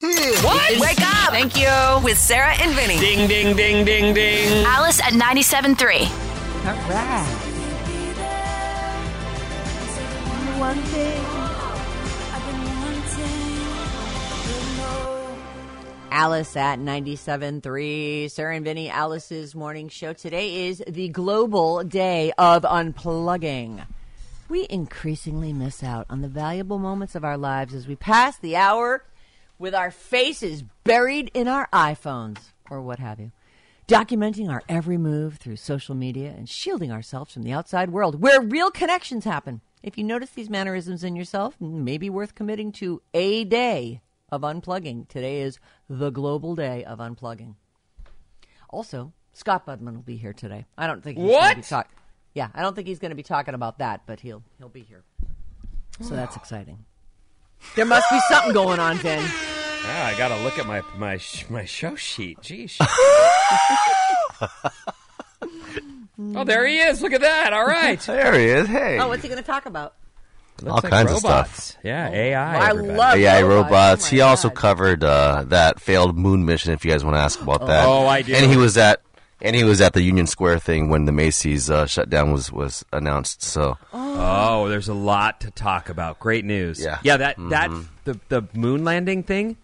Hmm. What? Wake up! Thank you. With Sarah and Vinny. Ding, ding, ding, ding, ding. Alice at 97.3. All right. One thing. Alice at 97.3. Sarah and Vinny, Alice's morning show. Today is the global day of unplugging. We increasingly miss out on the valuable moments of our lives as we pass the hour with our faces buried in our iPhones or what have you, documenting our every move through social media and shielding ourselves from the outside world where real connections happen. If you notice these mannerisms in yourself, maybe worth committing to a day of unplugging. Today is the global day of unplugging. Also, Scott Budman will be here today. I don't think he's What? Gonna be talk- yeah, I don't think he's going to be talking about that, but he'll he'll be here. So that's exciting. There must be something going on, Vin. Ah, I gotta look at my my my show sheet. Geez. oh, there he is. Look at that. All right. There he is. Hey. Oh, what's he going to talk about? Looks All like kinds of stuff. Yeah, AI. I everybody. love AI robots. robots. Oh he my also covered uh, that failed moon mission. If you guys want to ask about that. Oh, I do. And he was at and he was at the Union Square thing when the Macy's uh, shutdown was was announced. So Oh, there's a lot to talk about. Great news. Yeah. Yeah, that that the the moon landing thing,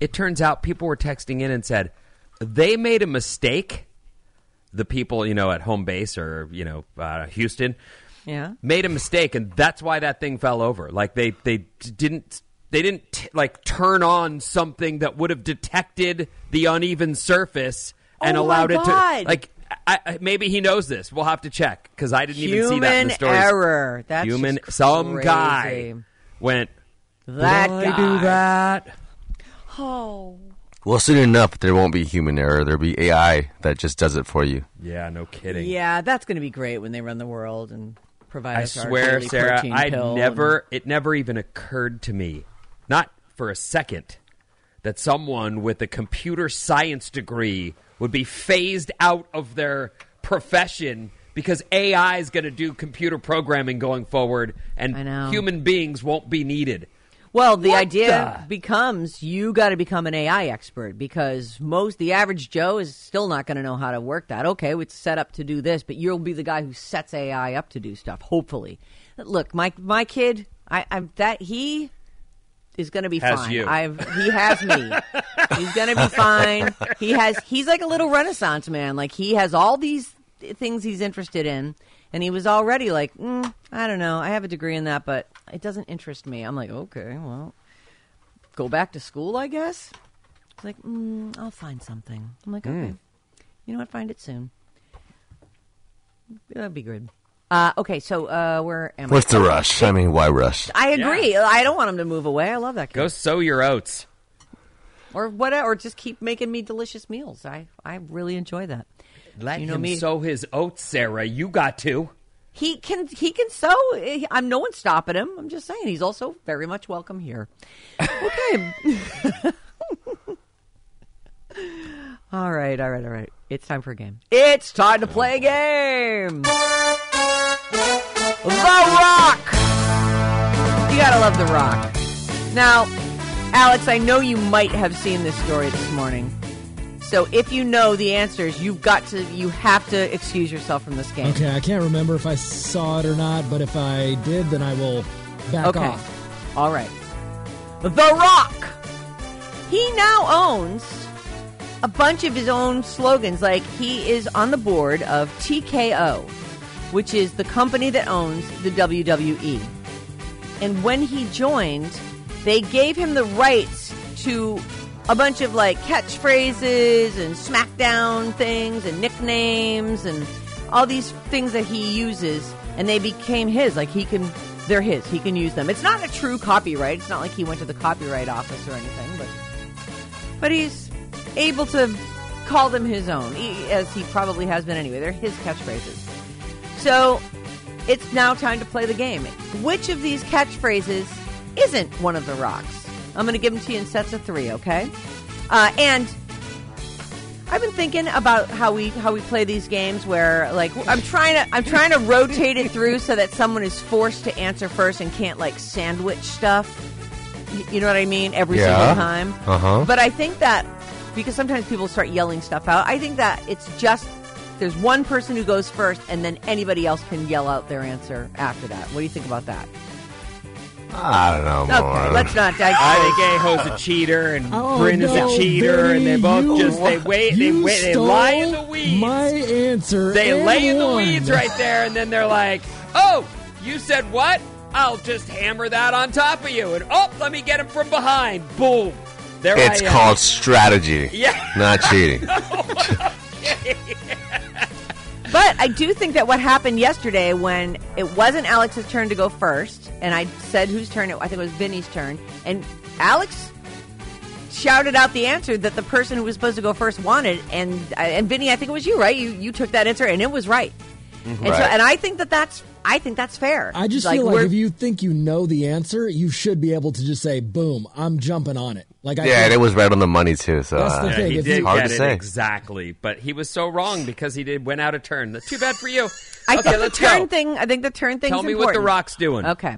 it turns out people were texting in and said they made a mistake. The people, you know, at home base or, you know, uh, Houston Yeah. made a mistake and that's why that thing fell over. Like they they didn't they didn't t- like turn on something that would have detected the uneven surface and Oh allowed it to like I, I, maybe he knows this. We'll have to check because I didn't even see that in Human the stories. error. That's Human, just some crazy. guy went. That "Did I guy. do that. Oh. well, soon enough there won't be human error. There'll be AI that just does it for you. Yeah, no kidding. Yeah, that's going to be great when they run the world and provide I us swear, daily Sarah, I pill never. It never even occurred to me, not for a second, that someone with a computer science degree would be phased out of their profession because AI is going to do computer programming going forward, and human beings won't be needed. Well, the What idea the- becomes you got to become an AI expert because most the average Joe is still not going to know how to work that. Okay, it's set up to do this, but you'll be the guy who sets AI up to do stuff. Hopefully, look, my my kid, I, I'm that he is going to be Has fine. you. I've he has me. he's going to be fine. He has he's like a little renaissance man. Like he has all these things he's interested in. And he was already like, mm, I don't know. I have a degree in that, but it doesn't interest me. I'm like, okay, well, go back to school, I guess. He's like, mm, I'll find something. I'm like, okay. You know what? Find it soon. That'd be good. Uh, okay, so uh, where am What's I? the rush? I mean, why rush? I agree. I don't want him to move away. I love that kid. Go sow your oats. Or whatever, or just keep making me delicious meals. I I really enjoy that. Let You know him me- sow his oats, Sarah. You got to. He can he can sew. I'm no one stopping him. I'm just saying he's also very much welcome here. Okay. all right, all right, all right. It's time for a game. It's time to play a game. The Rock. You gotta love The Rock. Now, Alex, I know you might have seen this story this morning. So if you know the answers, you've got to you have to excuse yourself from this game. Okay, I can't remember if I saw it or not, but if I did, then I will back Okay. off. All right. The Rock. He now owns a bunch of his own slogans. Like he is on the board of TKO, which is the company that owns the WWE. And when he joined, they gave him the rights to a bunch of like catchphrases and SmackDown things and nicknames and all these things that he uses, and they became his. Like he can, they're his. He can use them. It's not a true copyright. It's not like he went to the copyright office or anything, but but he's able to call them his own, as he probably has been anyway. They're his catchphrases. So it's now time to play the game. Which of these catchphrases isn't one of the rocks? I'm going to give them to you in sets of three, okay? Uh, and I've been thinking about how we how we play these games where like I'm trying to I'm trying to rotate it through so that someone is forced to answer first and can't like sandwich stuff. You know what I mean? Every Yeah. single time. Uh-huh. But I think that because sometimes people start yelling stuff out, I think that it's just there's one person who goes first and then anybody else can yell out their answer after that. What do you think about that? I don't know. Okay, more. let's not digress. I think Aho's a cheater and Oh, Bryn is no, a cheater, and they both you- just they wait, they wait, they lie in the weeds. My answer. They and lay in the weeds right there, and then they're like, "Oh, you said what? I'll just hammer that on top of you." And oh, let me get him from behind. Boom. There It's I called strategy, Yeah. not cheating. But I do think that what happened yesterday when it wasn't Alex's turn to go first, and I said whose turn it I think it was Vinny's turn, and Alex shouted out the answer that the person who was supposed to go first wanted, and and Vinny, I think it was you, right? You you took that answer, and it was right. And so, Right. and I think that that's I think that's fair. I just feel like if you think you know the answer, you should be able to just say, "Boom, I'm jumping on it." Like I Yeah, and it was right on the money too. So That's uh, the Yeah, thing. he if did Hard get to it say. exactly, but he was so wrong because he did went out of turn. That's too bad for you. I okay, think the let's turn go. thing. I think the turn thing. Tell me what the Rock's doing. Okay.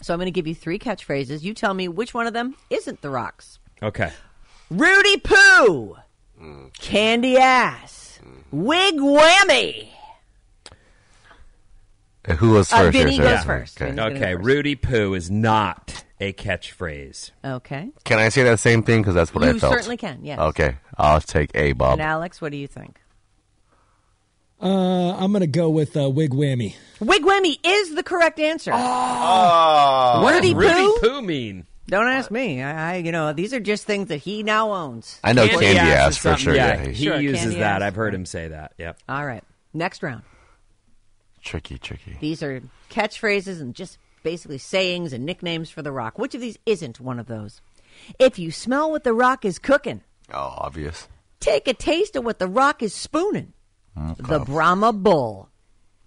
So I'm going to give you three catchphrases. You tell me which one of them isn't the Rock's. Okay. Roody Poo, Candy Ass, Wig Whammy. Uh, who was Uh, first? Vinny here, goes Sarah? first. Okay. Vinny's gonna Okay. go first. Roody Poo is not a catchphrase. Okay. Can I say that same thing? Because that's what You I felt. certainly can, yes. Okay, I'll take A, Bob. And Alex, what do you think? Uh, I'm gonna go with uh, Wig Whammy. Wig Whammy is the correct answer. Oh, What Rudy does Roody Poo? Poo mean? Don't ask me. I, I, you know, these are just things that he now owns. I know candy, ass, is for sure. Yeah, Yeah, he Sure, uses that. ass. I've heard him say that. Yep. All right. Next round. Tricky, tricky. These are catchphrases and just basically sayings and nicknames for The Rock. Which of these isn't one of those? If you smell what The Rock is cooking, Oh, obvious. take a taste of what The Rock is spooning. Mm, the Brahma Bull.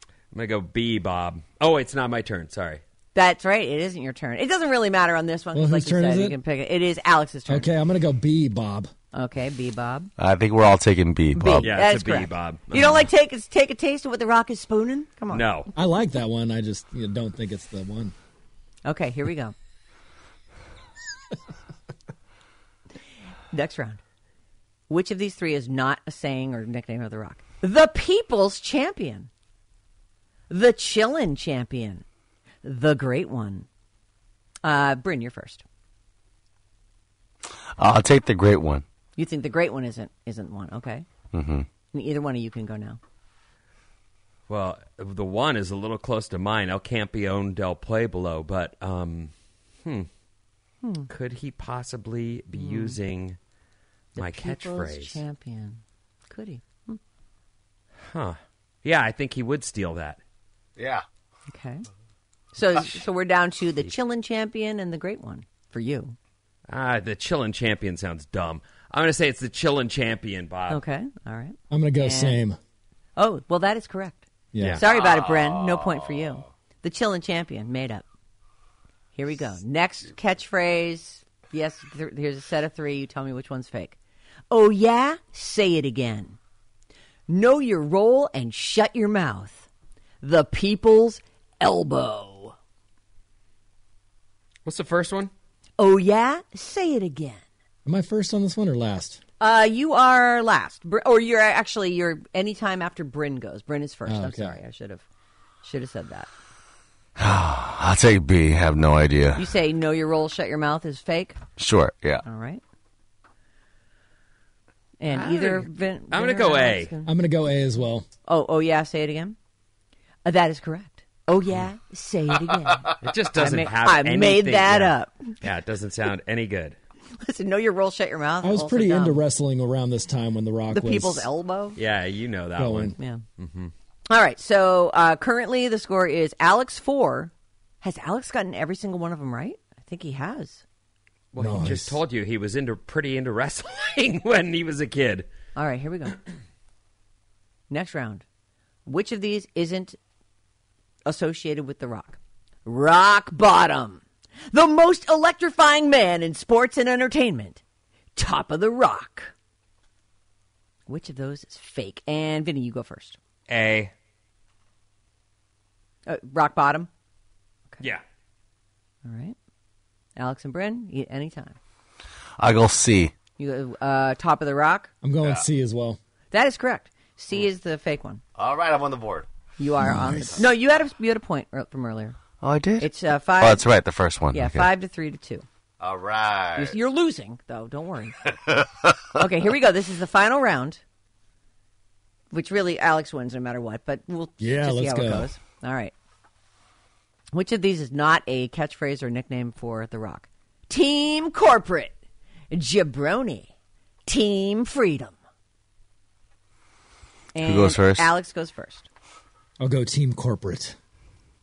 I'm gonna go B, Bob. Oh, it's not my turn. Sorry. That's right. It isn't your turn. It doesn't really matter on this one. Well, like whose you turn said, is you can pick it. It is Alex's turn. Okay, I'm gonna go B, Bob. Okay, B Bob. I think we're all taking B, Bob. Yeah, That's it's a B, correct. Bob. You don't like take take a taste of what the Rock is spooning? Come on. No. I like that one. I just you know, don't think it's the one. Okay, here we go. Next round. Which of these three is not a saying or nickname of the Rock? The People's Champion, the Chillin' Champion, the Great One. Uh, Bryn, you're first. I'll take the great one. You think the Great One isn't isn't one? Okay. hmm Either one of you can go now. Well, the one is a little close to mine. El Campeon del Pueblo, but um, hmm. could he possibly be using The my catchphrase? Champion. Could he? huh? Yeah, I think he would steal that. Yeah. Okay. So so we're down to the Chillin' Champion and the Great One for you. Ah, the Chillin' Champion sounds dumb. I'm gonna say it's the Chillin' Champion, Bob. Okay. All right. I'm gonna go And- same. Oh, well, that is correct. Yeah. Yeah. Sorry about it, Bren. No oh. point for you. The Chillin' Champion, made up. Here we go. Next catchphrase. Yes, th- here's a set of three. You tell me which one's fake. Oh, yeah? Say it again. Know your role and shut your mouth. The people's elbow. What's the first one? Oh, yeah? Say it again. Am I first on this one or last? Uh, you are last, Br- or you're actually you're anytime after Bryn goes. Bryn is first. Oh, I'm okay. sorry, I should have should have said that. I'll take B. Have no idea. You say know your role, shut your mouth is fake. Sure. Yeah. All right. And I'm either gonna- Vin, I'm gonna go Alex A. can- I'm going to go A as well. Oh, oh yeah. Say it again. Uh, that is correct. Oh yeah. Say it again. It just doesn't I ma- have. I anything- made that yeah. up. Yeah, it doesn't sound any good. Listen, know your role, shut your mouth. I was pretty dumb. into wrestling around this time when The Rock was the was people's elbow. Yeah, you know that going. one. Yeah. Mm-hmm. All right. So uh, currently the score is Alex four. Has Alex gotten every single one of them right? I think he has. Well, he Nice. just told you he was into pretty into wrestling when he was a kid. All right, here we go. Next round. Which of these isn't associated with The Rock? Rock Bottom. The most electrifying man in sports and entertainment. Top of the Rock. Which of those is fake? And Vinny, you go first. A. Uh, rock Bottom. Okay. Yeah. All right. Alex and Bryn, y- anytime. I go C. You go uh, Top of the Rock. I'm going C as well. That is correct. C is the fake one. All right, I'm on the board. You are on. The, no, you had a you had a point from earlier. Oh, I did. It's uh, oh, five. that's right. The first one. Yeah, Okay. five to three to two. All right. You're, you're losing, though. Don't worry. okay, here we go. This is the final round, which really Alex wins no matter what. But we'll Yeah, just see let's how it goes. All right. Which of these is not a catchphrase or nickname for The Rock? Team Corporate, Jabroni, Team Freedom. And goes first? Alex goes first. I'll go Team Corporate.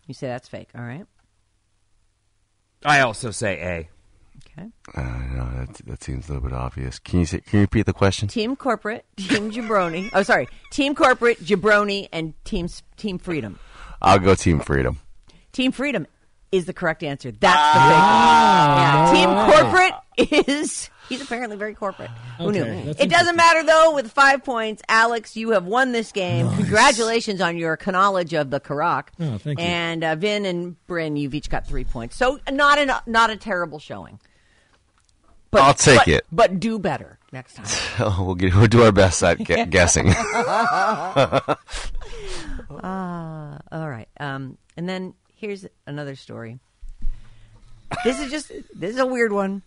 You say that's fake. All right. I also say A. Okay. Uh, no, that, that seems a little bit obvious. Can you say, can you repeat the question? Team Corporate, Team Jabroni. oh, sorry. Team Corporate, Jabroni, and Team Team Freedom. I'll go Team Freedom. Team Freedom is the correct answer. That's the fake one. Yeah. Team Corporate is. He's apparently very corporate. Who Okay, knew? It doesn't matter though. With five points, Alex, you have won this game. Nice. Congratulations on your knowledge of the Karak. Oh, thank you. And uh, Vin and Bryn, you've each got three points. So not an, not a terrible showing. But, I'll take but- it. But do better next time. Oh, we'll, get, we'll do our best at gu- guessing. Ah, all right. Um, and then here's another story. This is just this is a weird one.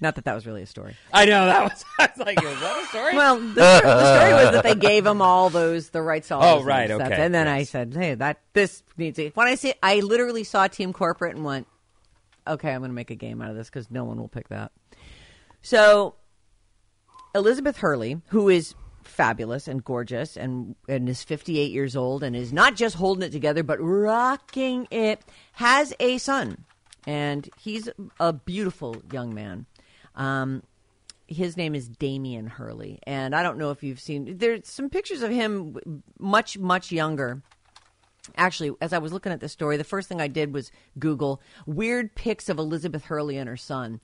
Not that that was really a story. I know that was. I was like, is that a story? Well, the, the story was that they gave him all those the right songs. Oh, and right, stuff. okay, And then I said, "Hey, that this needs it." When I see, I literally saw Team Corporate and went, "Okay, I'm going to make a game out of this because no one will pick that." So, Elizabeth Hurley, who is fabulous and gorgeous and and is 58 years old and is not just holding it together but rocking it, has a son, and he's a beautiful young man. Um, his name is Damian Hurley, and I don't know if you've seen. There's some pictures of him much much younger. Actually, as I was looking at this story, the first thing I did was Google weird pics of Elizabeth Hurley and her son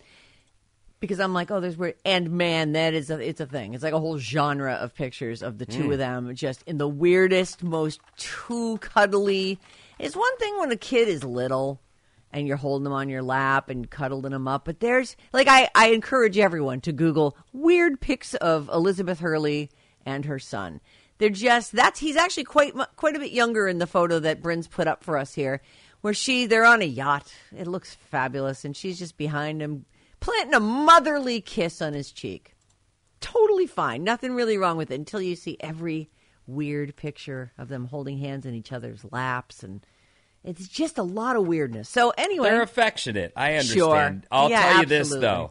because I'm like, oh, there's weird, and man, that is a, it's a thing. It's like a whole genre of pictures of the two of them, just in the weirdest, most too cuddly. It's one thing when a kid is little and you're holding them on your lap and cuddling them up, but there's like I I encourage everyone to Google weird pics of Elizabeth Hurley and her son. They're just that's he's actually quite quite a bit younger in the photo that Bryn's put up for us here, where she they're on a yacht. It looks fabulous, and she's just behind him, planting a motherly kiss on his cheek. Totally fine, nothing really wrong with it until you see every weird picture of them holding hands in each other's laps, and it's just a lot of weirdness. So anyway, They're affectionate. I Sure. understand. I'll Yeah, tell you this though.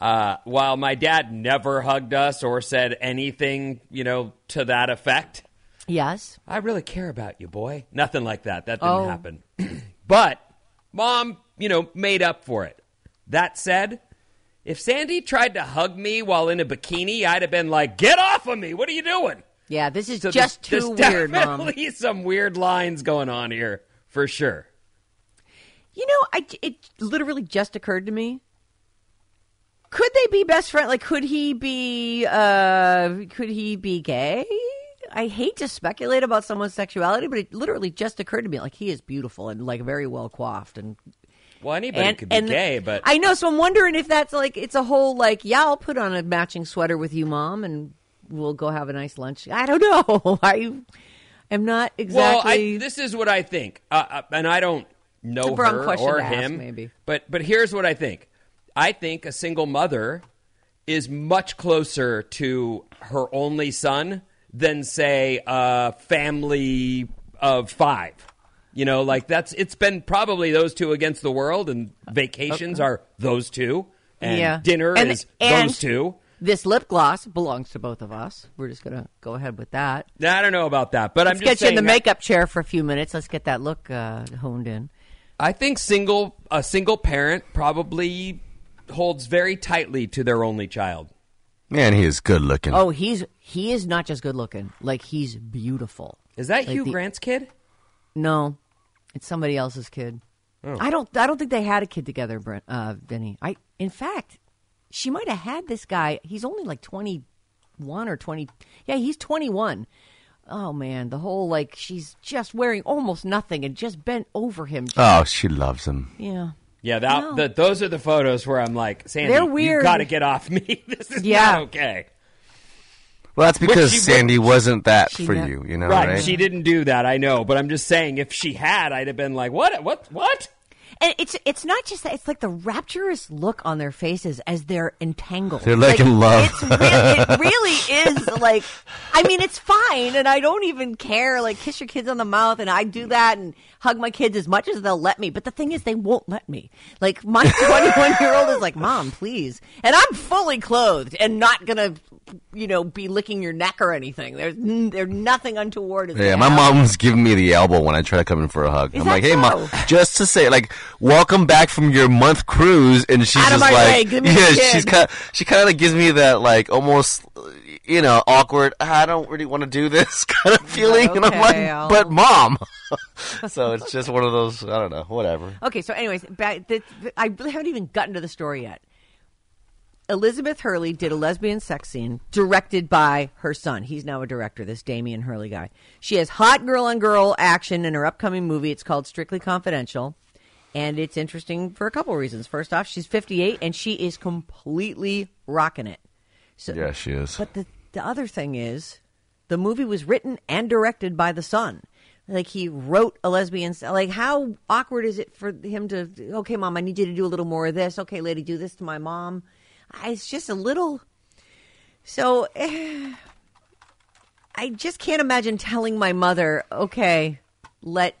Uh, while my dad never hugged us or said anything, you know, to that effect, yes, I really care about you, boy. Nothing like that. That didn't Oh. happen. but mom, you know, made up for it. That said, if Sandy tried to hug me while in a bikini, I'd have been like, "Get off of me! What are you doing?" yeah, this is So just there's, too there's weird, mom. definitely some weird lines going on here for sure. You know, I, it literally just occurred to me. Could they be best friend? Like, could he be? uh Could he be gay? I hate to speculate about someone's sexuality, but it literally just occurred to me. Like, he is beautiful and like very well coiffed, and Well, anybody and, could be gay, but I know. So I'm wondering if that's like it's a whole like, yeah, I'll put on a matching sweater with you, mom, and we'll go have a nice lunch. I don't know. I am not exactly. Well, I, this is what I think, uh, uh, and I don't know her or to ask, him. maybe. But but here's what I think. I think a single mother is much closer to her only son than say a family of five. You know, like that's it's been probably those two against the world, and vacations are those two, and Yeah. dinner And- is those two. This lip gloss belongs to both of us. We're just gonna go ahead with that. I don't know about that, but Let's I'm just get you in the that- makeup chair for a few minutes. Let's get that look uh, honed in. I think single a single parent probably holds very tightly to their only child. Man, he is good looking. Oh, he's he is not just good looking; like he's beautiful. Is that Like Hugh the- Grant's kid? No, it's somebody else's kid. Oh. I don't. I don't think they had a kid together, Brent, uh, Vinny. I, in fact, she might have had this guy. He's only like twenty one or twenty. Yeah, he's twenty one. Oh man, the whole like she's just wearing almost nothing and just bent over him. Oh, she loves him. Yeah. Yeah, that No. the, those are the photos where I'm like, Sandy, They're weird. you weird. got to get off me. this is Yeah. not okay. Well, that's because she would- Sandy wasn't that She for ne- you, you know, right. right? She didn't do that. I know, but I'm just saying, if she had, I'd have been like, what? What? What? And it's it's not just that; it's like the rapturous look on their faces as they're entangled. They're like in love. It's really, it really is like. I mean, it's fine, and I don't even care. Like, kiss your kids on the mouth, and I do that, and hug my kids as much as they'll let me. But the thing is, they won't let me. Like, my 21 year old is like, "Mom, please," and I'm fully clothed and not gonna, you know, be licking your neck or anything. There's there's nothing untoward. Yeah, my mom's giving me the elbow when I try to come in for a hug. Is I'm like, hey, so? mom, just to say, like, welcome back from your month cruise, and she's just like, way, give me yeah, she's kind, she kind of like gives me that like almost, you know, awkward. Ah, I don't really want to do this kind of feeling, and I'm like, I'll- but mom. so it's just one of those. I don't know, whatever. Okay, so anyways, back, the- I haven't even gotten to the story yet. Elizabeth Hurley did a lesbian sex scene directed by her son. He's now a director, this Damian Hurley guy. She has hot girl on girl action in her upcoming movie. It's called Strictly Confidential. And it's interesting for a couple reasons. First off, she's 58 and she is completely rocking it. So, Yeah, she is. but the, the other thing is, the movie was written and directed by the son. Like he wrote a lesbian. Like how awkward is it for him to? Okay, mom, I need you to do a little more of this. Okay, lady, do this to my mom. It's just a little. So, I just can't imagine telling my mother, okay, let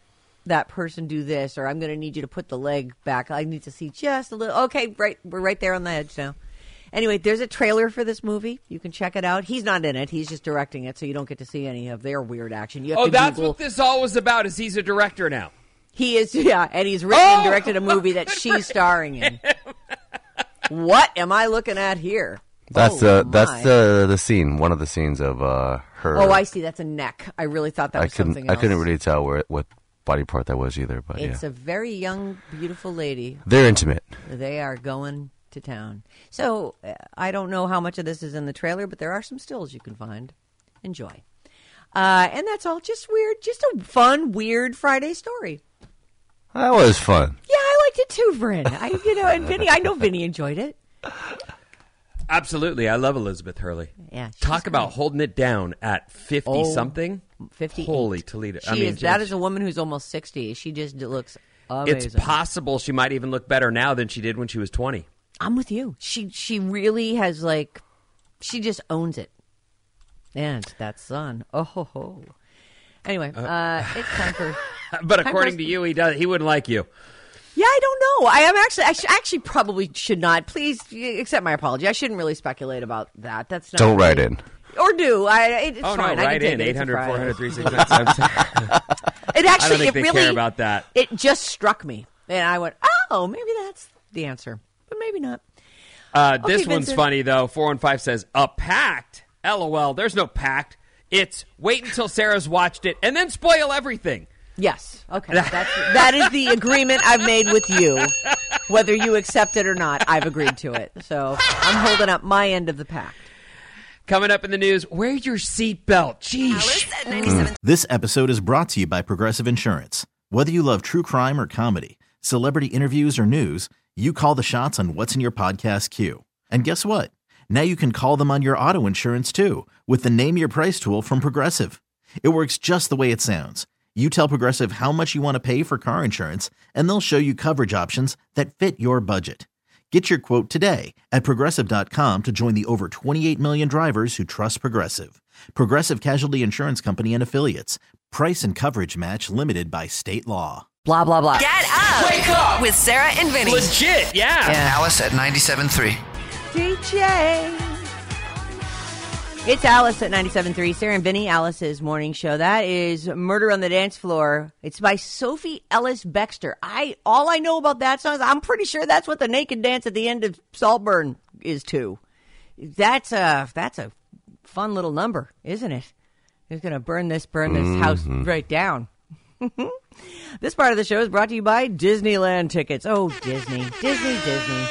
that person do this, or I'm going to need you to put the leg back. I need to see just a little. Okay, right, we're right there on the edge now. Anyway, there's a trailer for this movie. You can check it out. He's not in it. He's just directing it, so you don't get to see any of their weird action. You have Oh, that's Google. what this all was about. Is he's a director now? He is, yeah, and he's written and Oh! directed a movie that she's starring in. what am I looking at here? That's Oh, the that's the the scene, one of the scenes of uh her. Oh, I see. That's a neck. I really thought that I was couldn't something I couldn't really tell where what body part that was either, but It's yeah, a very young, beautiful lady. they're intimate. They are going to town. So uh, I don't know how much of this is in the trailer, but there are some stills you can find. Enjoy. Uh, and that's all. Just weird. Just a fun, weird Friday story. That was fun. Yeah, I liked it too, Bryn. I, you know, and Vinny, I know Vinny enjoyed it. Absolutely, I love Elizabeth Hurley. Yeah, she's talk about holding it down at fifty Oh, something. 50. Holy Toledo! She I mean, is. That just- is a woman who's almost sixty. She just looks amazing. It's possible she might even look better now than she did when she was twenty. I'm with you. She she really has like she just owns it. And that son. Oh ho ho. Anyway, uh, it's time for But according to you, he does. He wouldn't like you. Yeah, I don't know. I am actually I sh- actually probably should not. Please accept my apology. I shouldn't really speculate about that. That's not Don't write in. Or do. I it, it's oh fine. no! I Right can take in it. It's a 800 Friday. 400 It actually think it really care about that. It just struck me. And I went, "Oh, maybe that's the answer." But maybe not. Uh, this Okay, one's funny though. Four one five says a pact. LOL. There's no pact. It's wait until Sarah's watched it and then spoil everything. Yes. Okay. That's that is the agreement I've made with you. Whether you accept it or not, I've agreed to it. So I'm holding up my end of the pact. Coming up in the news, wear your seatbelt. Jeez. Alice at mm. 97. This episode is brought to you by Progressive Insurance. Whether you love true crime or comedy, celebrity interviews or news, you call the shots on what's in your podcast queue. And guess what? Now you can call them on your auto insurance too with the Name Your Price tool from Progressive. It works just the way it sounds. You tell Progressive how much you want to pay for car insurance, and they'll show you coverage options that fit your budget. Get your quote today at progressive.com to join the over 28 million drivers who trust Progressive. Progressive Casualty Insurance Company and Affiliates. Price and coverage match limited by state law. Blah, blah, blah. Get up. Wake up with Sarah and Vinny. Legit, yeah. yeah. Alice at 97.3. DJ. It's Alice at 97.3. Sarah and Vinny, Alice's morning show. That is Murder on the Dance Floor. It's by Sophie Ellis Bextor. I All I know about that song is I'm pretty sure that's what the naked dance at the end of Saltburn is to. That's a, that's a fun little number, isn't it? It's going to burn this, burn this mm-hmm. house right down. this part of the show is brought to you by Disneyland tickets. Oh, Disney, Disney, Disney.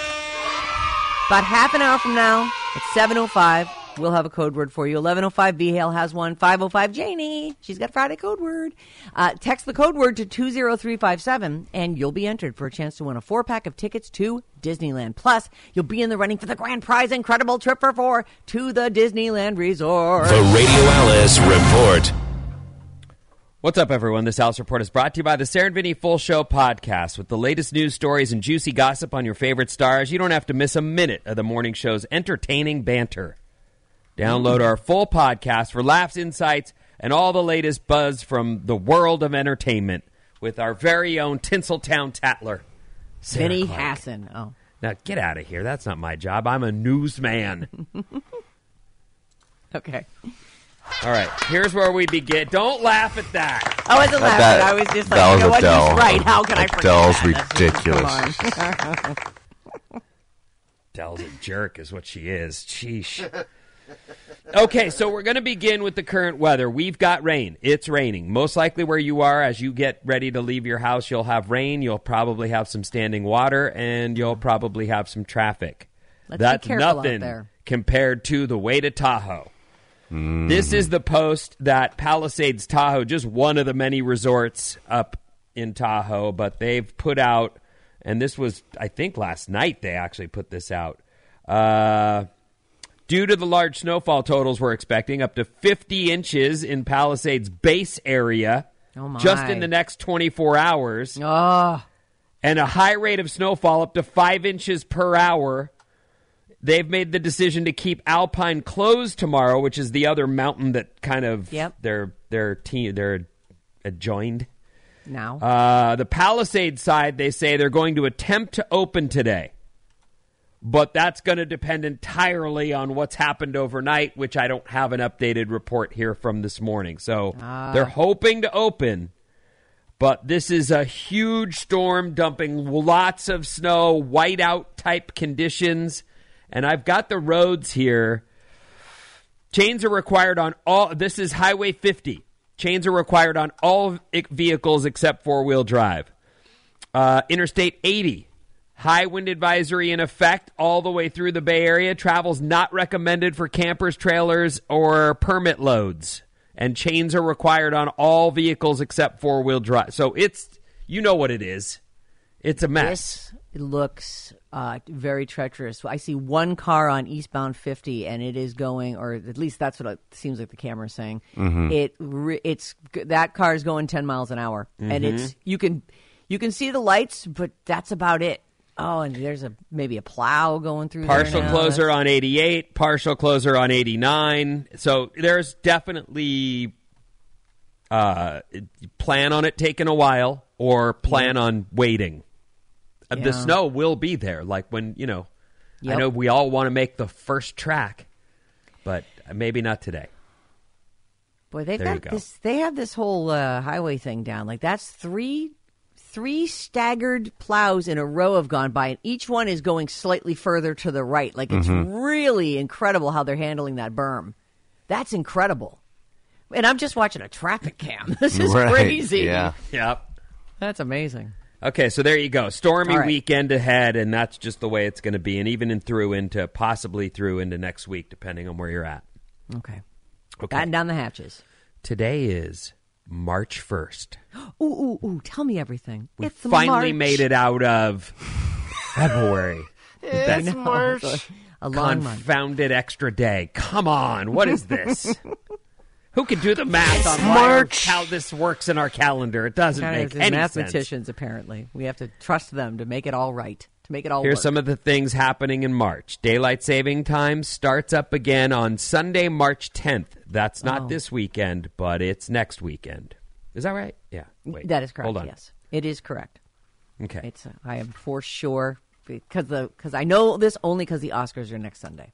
About half an hour from now, at 7.05, we'll have a code word for you. 11.05, V-Hale has one. 5.05, Janie. She's got Friday code word. Uh, text the code word to 20357, and you'll be entered for a chance to win a four-pack of tickets to Disneyland. Plus, you'll be in the running for the grand prize incredible trip for four to the Disneyland Resort. The Radio Alice Report. What's up, everyone? This Alice Report is brought to you by the Sarah and Vinny Full Show podcast. With the latest news stories and juicy gossip on your favorite stars, you don't have to miss a minute of the morning show's entertaining banter. Download our full podcast for laughs, insights, and all the latest buzz from the world of entertainment with our very own Tinseltown Tattler, Sarah Vinny Clark. Hassan. Oh. Now, get out of here. That's not my job. I'm a newsman. Okay. all right, here's where we begin. Don't laugh at that. I wasn't laughing. that- I was just like, that you know was what? Adele. He's right. How can I forget Adele's that? That's just- come. Dell's a jerk, is what she is. Sheesh. Okay, so we're going to begin with the current weather. We've got rain. It's raining. Most likely where you are, as you get ready to leave your house, you'll have rain. You'll probably have some standing water, and you'll probably have some traffic. Let's be That's out nothing there. compared to the way to Tahoe. This is the post that Palisades Tahoe, just one of the many resorts up in Tahoe, but they've put out, and this was, I think, last night they actually put this out. Uh, due to the large snowfall totals we're expecting, up to 50 inches in Palisades base area Oh, just in the next 24 hours, Oh, and a high rate of snowfall up to five inches per hour. They've made the decision to keep Alpine closed tomorrow, which is the other mountain that kind of Yep. they're they're te- they're adjoined. now. Uh, the Palisade side, they say they're going to attempt to open today, but that's going to depend entirely on what's happened overnight, which I don't have an updated report here from this morning. So they're hoping to open, but this is a huge storm dumping lots of snow, whiteout type conditions, and I've got the roads here. Chains are required on all. This is Highway 50. Chains are required on all vehicles except four wheel drive. Uh, Interstate 80. High wind advisory in effect all the way through the Bay Area. Travel's not recommended for campers, trailers, or permit loads. And chains are required on all vehicles except four wheel drive. So it's, you know what it is. It's a mess. This looks uh, very treacherous. I see one car on eastbound 50, and it is going, or at least that's what it seems like the camera is saying. It re- it's that car is going 10 miles an hour, and it's you can you can see the lights, but that's about it. Oh, and there's a maybe a plow going through. there partial closer on 88 partial closer on 89 so there's definitely uh plan on it taking a while or plan on waiting Uh, the snow will be there like when you know i know we all want to make the first track but maybe not today Boy, they've There got go. this. They have this whole uh, highway thing down. Like that's three, three staggered plows in a row have gone by, and each one is going slightly further to the right. Like it's Mm-hmm. really incredible how they're handling that berm. That's incredible. And I'm just watching a traffic cam. This is Right, crazy. Yeah. yep that's amazing. Okay, so there you go. Stormy All right. weekend ahead, and that's just the way it's going to be, and even in through into possibly through into next week, depending on where you're at. Okay, Okay. batten down the hatches. Today is March first. Ooh, ooh, ooh! Tell me everything. We it's finally March. made it out of February. I know. A long month. Confounded extra day. Come on, what is this? Who can do the math on March. our- how this works in our calendar? It doesn't Kind make any mathematicians, sense. apparently. We have to trust them to make it all right, make it all Here's work. some of the things happening in March. Daylight saving time starts up again on Sunday, March 10th. That's not Oh. this weekend, but it's next weekend. Is that right? Yeah. Wait. that is correct. Hold on. Yes, it is correct. Okay. It's uh, I am for sure because the because I know this only because the Oscars are next Sunday.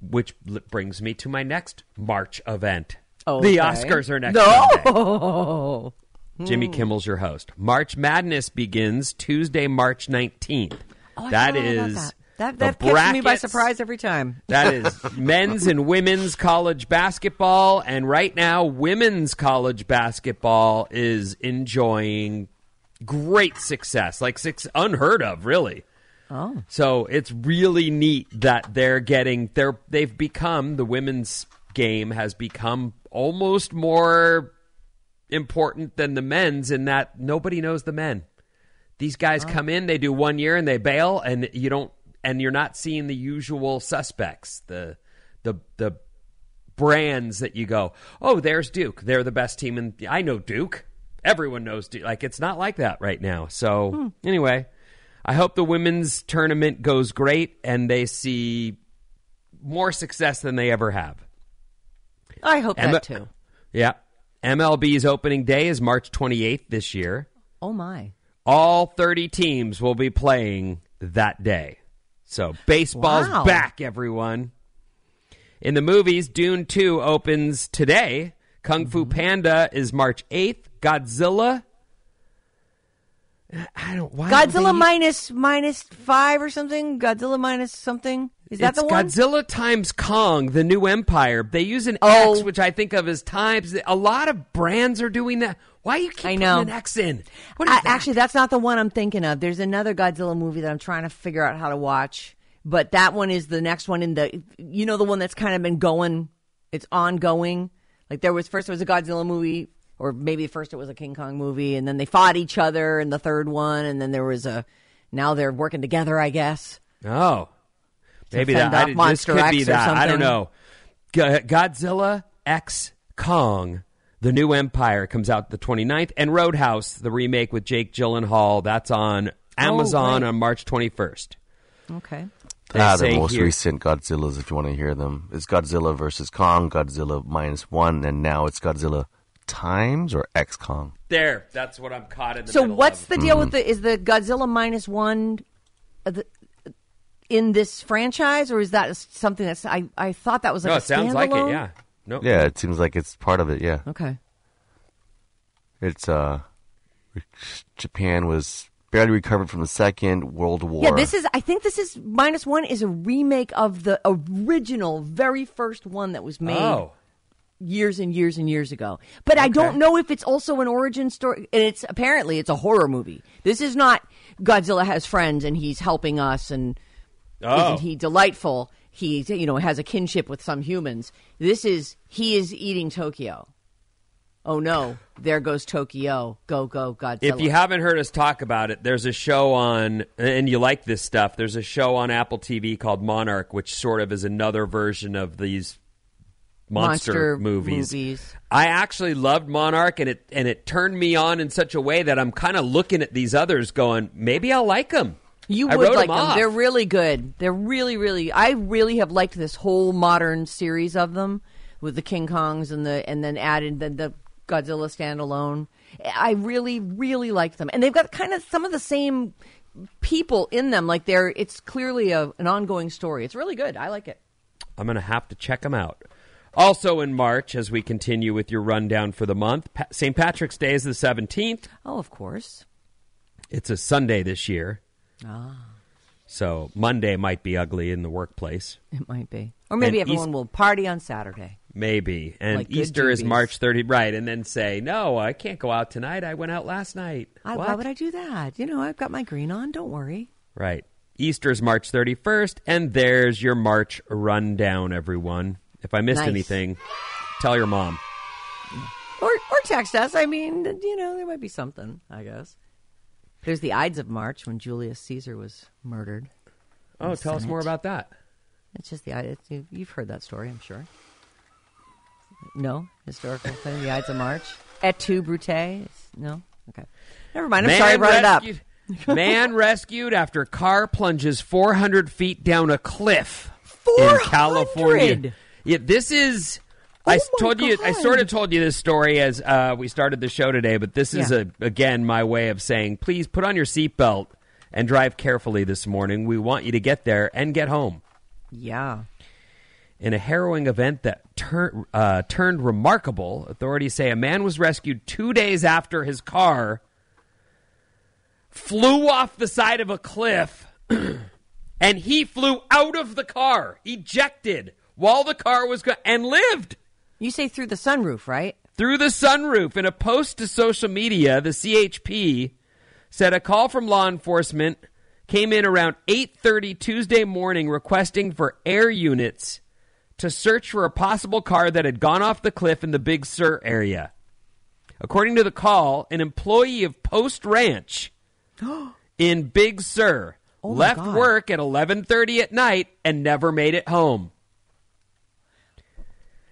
Which l- brings me to my next March event. Okay. The Oscars are next No. Sunday. Jimmy hmm. Kimmel's your host. March Madness begins Tuesday, March 19th. Oh, that about that. That, that catches me by surprise every time. That is men's and women's college basketball. And right now, women's college basketball is enjoying great success, like six unheard of, really. Oh. So it's really neat that they're getting they're they've become the women's game has become almost more important than the men's in that nobody knows the men. These guys come in, they do one year and they bail and you don't and you're not seeing the usual suspects, the the the brands that you go, "Oh, there's Duke. They're the best team and I know Duke. Everyone knows Duke." Like it's not like that right now. So, hmm. anyway, I hope the women's tournament goes great and they see more success than they ever have. I hope M- that too. Yeah. MLB's opening day is March 28th this year. Oh my! All 30 teams will be playing that day. So baseball's Wow. back, everyone. In the movies, Dune 2 opens today. Kung Fu Mm-hmm. Panda is March 8th. Godzilla. I don't. Why Godzilla they- minus minus five or something. Godzilla minus something. Is that it's the one? Godzilla times Kong, the new empire. They use an Oh. X, which I think of as times. A lot of brands are doing that. Why you keep I know. putting an X in? What is I, that? Actually, that's not the one I'm thinking of. There's another Godzilla movie that I'm trying to figure out how to watch, but that one is the next one in the. You know, the one that's kind of been going. It's ongoing. Like there was first there was a Godzilla movie, or maybe first it was a King Kong movie, and then they fought each other in the third one, and then there was a. Now they're working together, I guess. Oh, maybe that. I, off this could be X or that. I don't know. Godzilla X Kong, the new empire, comes out the 29th, and Roadhouse, the remake with Jake Gyllenhaal, that's on Amazon great. on March 21st. Okay. They Ah, the most here- recent Godzillas, if you want to hear them, is Godzilla versus Kong, Godzilla minus one, and now it's Godzilla times or X Kong. There, that's what I'm caught in the So middle what's of. the deal with the is the Godzilla minus one uh, the, in this franchise, or is that something that's I I thought that was like no, a it sounds like it. Yeah. No. Yeah, it seems like it's part of it. Yeah, Okay. it's uh, Japan was barely recovered from the Second World War. Yeah, this is. I think this is minus one is a remake of the original, very first one that was made Oh. years and years and years ago. But I don't know if it's also an origin story. And it's apparently it's a horror movie. This is not Godzilla has friends and he's helping us and Oh. isn't he delightful? He you know has a kinship with some humans. This is he is eating Tokyo. Oh no! There goes Tokyo. Go go Godzilla. If you haven't heard us talk about it, there's a show on, and you like this stuff. There's a show on Apple TV called Monarch, which sort of is another version of these monster, Monster movies. movies. I actually loved Monarch, and it and it turned me on in such a way that I'm kind of looking at these others, going, maybe I'll like them. You I would like them. off. They're really good. They're really, really. I really have liked this whole modern series of them with the King Kongs and the and then added the, the Godzilla standalone. I really, really liked them, and they've got kind of some of the same people in them. Like they're. It's clearly a, an ongoing story. It's really good. I like it. I'm going to have to check them out. Also in March, as we continue with your rundown for the month, pa- St. Patrick's Day is the 17th. Oh, of course. It's a Sunday this year. Ah, So Monday might be ugly in the workplace. it might be, or maybe And everyone East- will party on Saturday. Maybe. And Like good Easter is. March 30, right? And then say, no, I can't go out tonight. I went out last night. I, what? why would I do that? You know, I've got my green on. Don't worry. Right. Easter is March 31st. And there's your March rundown, everyone. If I missed Nice. anything, tell your mom. Or or text us. I mean, you know, there might be something. I guess. There's the Ides of March when Julius Caesar was murdered. Oh, tell us more about that. It's just the Ides. you- You've heard that story, I'm sure. No historical thing. The Ides of March. Et tu, Brute? No. Okay. Never mind. I'm Man sorry I brought it up. Man rescued after car plunges 400 feet down a cliff in California. Yeah, this is. I Oh my told you. I sort of told you this story as uh, we started the show today, but this is Yeah. a, again my way of saying, please put on your seatbelt and drive carefully this morning. We want you to get there and get home. Yeah. In a harrowing event that tur- uh, turned remarkable, authorities say a man was rescued two days after his car flew off the side of a cliff and he flew out of the car, ejected while the car was and lived You say through the sunroof, right? through the sunroof. In a post to social media, the CHP said a call from law enforcement came in around 8:30 Tuesday morning requesting for air units to search for a possible car that had gone off the cliff in the Big Sur area. According to the call, an employee of Post Ranch in Big Sur Oh left God. work at 11:30 at night and never made it home.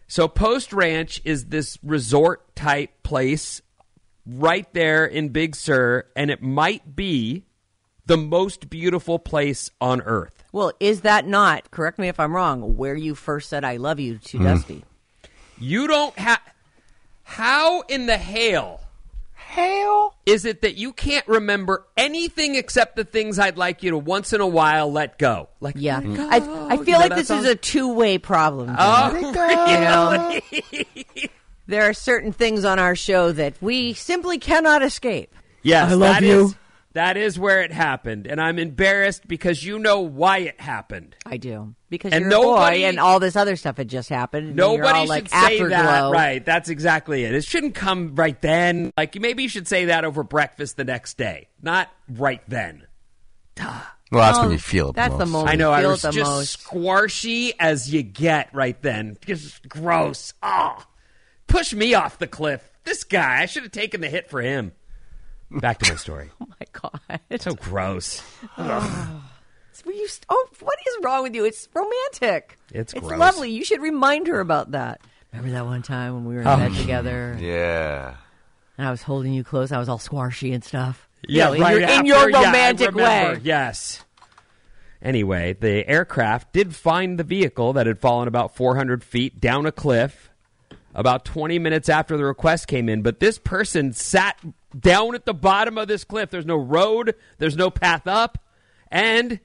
So Post Ranch is this resort type place right there in Big Sur and it might be the most beautiful place on earth. Well, is that not, correct me if I'm wrong, where you first said I love you to hmm. Dusty? You don't have How in the hail Hail. is it that you can't remember anything except the things I'd like you to once in a while let go? Like Yeah. let go. I, I feel know like this song? is a two way problem. Jimmy. Oh, you know, there are certain things on our show that we simply cannot escape. Yes, I love that you. is- that is where it happened, and I'm embarrassed because you know why it happened. I do because And you're nobody- a boy, and all this other stuff had just happened. and Nobody you're all should like say afterglow. that. Right, that's exactly it. It shouldn't come right then. Like maybe you should say that over breakfast the next day, not right then. Well, that's Oh, when you feel it that's the most. moment. I know I was just most. squashy as you get right then. Just gross. Oh, push me off the cliff. This guy, I should have taken the hit for him. Back to my story. Oh my god! So gross. Oh. Were you st- oh, what is wrong with you? It's romantic. It's it's gross. lovely. You should remind her about that. Remember that one time when we were in Oh. bed together, Yeah. and I was holding you close. I was all squashy and stuff. Yeah, You know, right in your, in after- your yeah, I romantic remember. way. Yes. Anyway, the aircraft did find the vehicle that had fallen about 400 feet down a cliff about 20 minutes after the request came in. But this person sat down at the bottom of this cliff. There's no road, there's no path up. And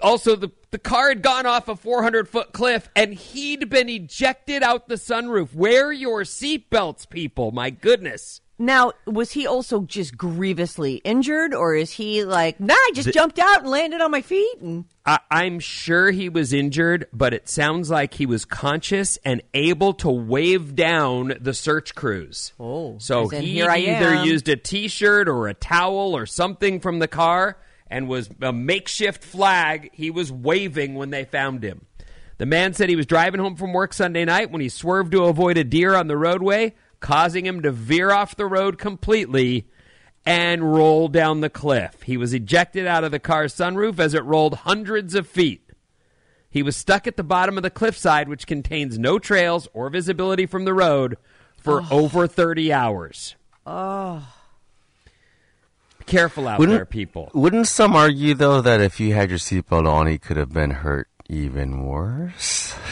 also, the, the car had gone off a 400 foot cliff and he'd been ejected out the sunroof. Wear your seatbelts, people. My goodness. Now, was he also just grievously injured, or is he like, nah, I just jumped out and landed on my feet? And I, I'm sure he was injured, but it sounds like he was conscious and able to wave down the search crews. Oh, so he "Here I either am." used a T-shirt or a towel or something from the car and was a makeshift flag he was waving when they found him. The man said he was driving home from work Sunday night when he swerved to avoid a deer on the roadway, causing him to veer off the road completely and roll down the cliff. He was ejected out of the car's sunroof as it rolled hundreds of feet. He was stuck at the bottom of the cliffside, which contains no trails or visibility from the road, for over 30 hours. Oh. Be careful out there, people. Wouldn't some argue though that if you had your seatbelt on, he could have been hurt even worse?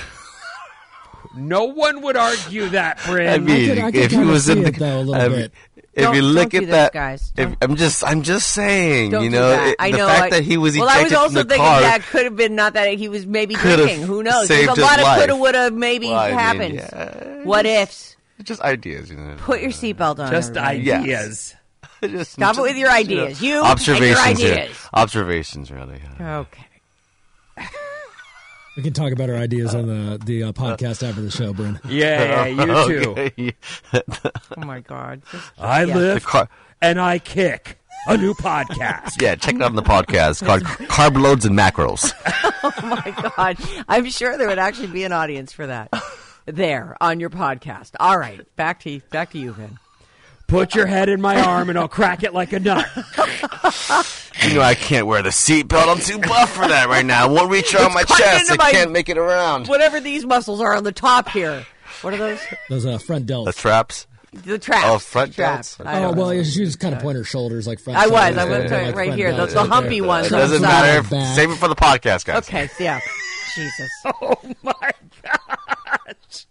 No one would argue that, Bryn. I mean, could- I could if he was in the, it, though, a little I mean, bit. if Don't- you look don't at do that, guys. if, I'm just, I'm just saying, don't you do know, that. it- I the know. fact I- that he was well, I ejected was also from the thinking car. that could have been not that he was maybe drinking. Who knows? There's a lot his of coulda, woulda, maybe Well, I mean, yeah. What ifs? just ideas, you know. Put your seatbelt on. Just everybody. Yes. Ideas. Just- Stop it with your ideas. You and your observations, here. ideas. observations, really. Okay. We can talk about our ideas on the the uh, podcast after the show, Bryn. Yeah, yeah, you too. Okay. Oh my God. Just- I Yeah. The lift car- and I kick. A new podcast. yeah, check it out on the podcast called Carb Loads and Macros. oh my God. I'm sure there would actually be an audience for that. There on your podcast. All right, back to back to you, Vin. Put your head in my arm and I'll crack it like a nut. You know I can't wear the seatbelt. I'm too buff for that right now. I won't reach around my chest. I my- can't make it around. Whatever these muscles are on the top here. What are those? Those uh, front delts. The traps. The traps. Oh, front traps. Oh don't well, know. she was kind of pointing her shoulders like front. I was. shoulders, I was like talking right here. The, the humpy there. ones. It doesn't side. matter. If, save it for the podcast, guys. Okay. Yeah. Jesus. Oh my gosh.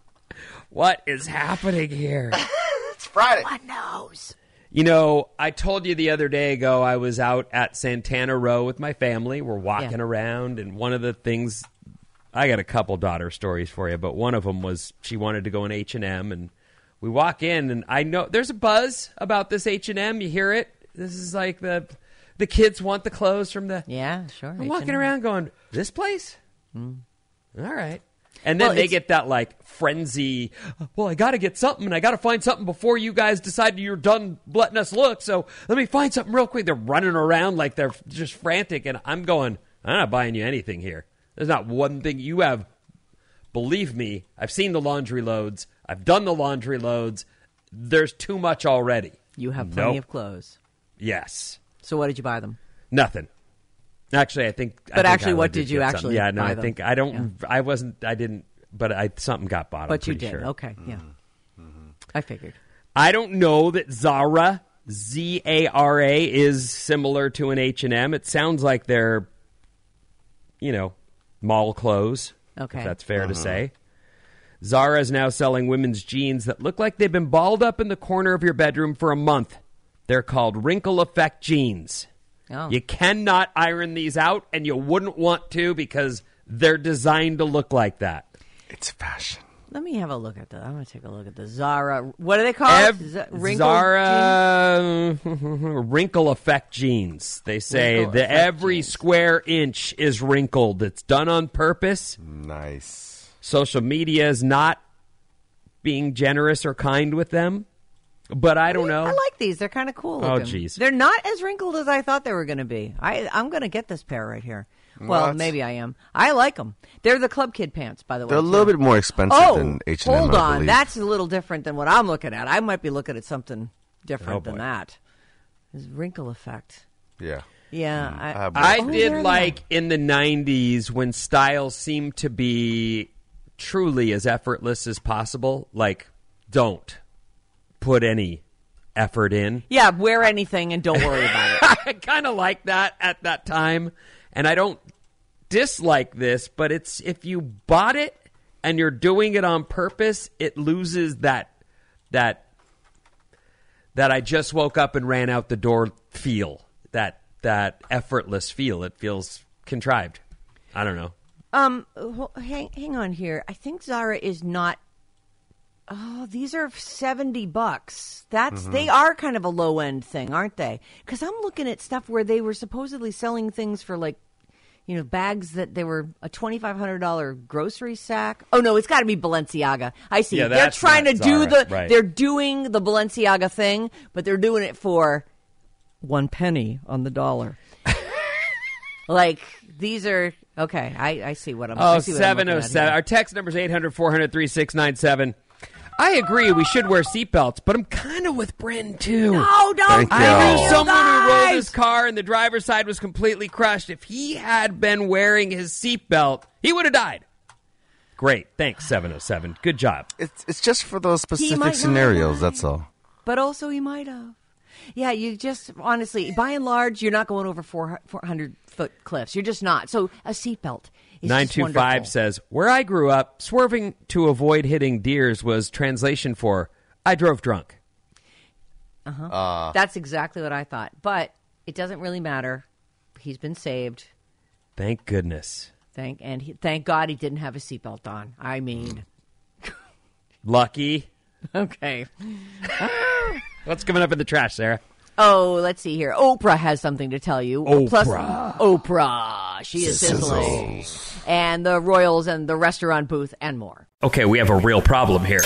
What is happening here? It's Friday. One knows. You know, I told you the other day ago I was out at Santana Row with my family. We're walking Yeah. around, and one of the things I got a couple daughter stories for you, but one of them was she wanted to go in H and M, and we walk in, and I know there's a buzz about this H and M. You hear it? This is like the the kids want the clothes from the. Yeah. Sure. I'm walking around going, this place. Mm. All right. And then. Well, they get that like frenzy. Well, I got to get something, and I got to find something before you guys decide you're done letting us look. So let me find something real quick. They're running around like they're just frantic, and I'm going. I'm not buying you anything here. There's not one thing you have. Believe me, I've seen the laundry loads. I've done the laundry loads. There's too much already. You have plenty Nope. of clothes. Yes, So what did you buy them? nothing. Actually, I think. I But think actually, I what did did you get something. actually Yeah, no, buy I them? think I don't. I wasn't. I didn't. But I something got bought. I'm But you did. sure. Okay. Yeah. Mm-hmm. I figured. I don't know that Zara Z A R A is similar to an H and M. It sounds like they're, you know, mall clothes. Okay. if that's fair to uh-huh. say. Zara is now selling women's jeans that look like they've been balled up in the corner of your bedroom for a month. They're called wrinkle effect jeans. Oh. You cannot iron these out, and you wouldn't want to because they're designed to look like that. It's fashion. Let me have a look at the. I'm going to take a look at the Zara. What are they called? Ev- Z- wrinkled jeans? Zara wrinkle effect jeans. They say Wrinkle that every jeans. square inch is wrinkled. It's done on purpose. Nice. Social media is not being generous or kind with them. But I don't know. I like these. They're kind of cool. Oh, jeez. They're not as wrinkled as I thought they were going to be. I, I'm going to get this pair right here. Well, What? maybe I am. I like them. They're the Club Kid pants, by the way. They're a too. little bit more expensive Oh, than H and M. hold on. That's a little different than what I'm looking at. I might be looking at something different Oh, than boy. that. This wrinkle effect. yeah. Yeah, hmm. I I, have I Oh, did there like in the 90s when styles seemed to be truly as effortless as possible. Like, don't put any effort in. yeah. Wear anything and don't worry about it. I kind of like that at that time, and I don't dislike this, but it's if you bought it and you're doing it on purpose, it loses that that that I just woke up and ran out the door feel that that effortless feel. It feels contrived. I don't know. Um, hang hang on here. I think Zara is not. Oh, these are seventy bucks. That's Mm-hmm. they are kind of a low end thing, aren't they? Because I'm looking at stuff where they were supposedly selling things for like, you know, bags that they were a twenty five hundred dollar grocery sack. Oh no, it's got to be Balenciaga. I see. Yeah, they're trying to do the. right. They're doing the Balenciaga thing, but they're doing it for one penny on the dollar. like these are okay. I, I see what I'm. I Oh, see what I'm at 707. here. Our text number is 800 400 3697. I agree we should wear seatbelts, but I'm kind of with Bryn too. No, don't. Thank do you. I knew someone who rolled guys. his car and the driver's side was completely crushed. If he had been wearing his seatbelt, he would have died. Great. Thanks, 707. Good job. It's it's just for those specific scenarios. die. That's all. But also, he might have. Yeah, you just honestly, by and large, you're not going over 400 400 foot cliffs. You're just not. So a seatbelt is just 925 says, Where I grew up, swerving to avoid hitting deers was translation for I drove drunk. Uh-huh. Uh, That's exactly what I thought. But it doesn't really matter. He's been saved. Thank goodness. Thank and he, thank God he didn't have a seatbelt on. I mean, Lucky. okay. What's coming up in the trash, Sarah? Oh, let's see here. Oprah has something to tell you. Plus, Oprah. Oprah. She is sizzling. And the Royals and the restaurant booth and more. Okay, we have a real problem here.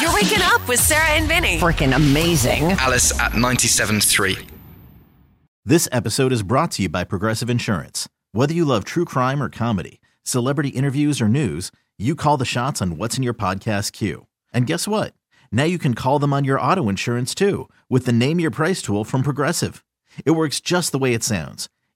You're waking up with Sarah and Vinnie. Freaking amazing. Alice at 97.3. This episode is brought to you by Progressive Insurance. Whether you love true crime or comedy, celebrity interviews or news, you call the shots on what's in your podcast queue. And guess what? Now you can call them on your auto insurance too with the Name Your Price tool from Progressive. It works just the way it sounds.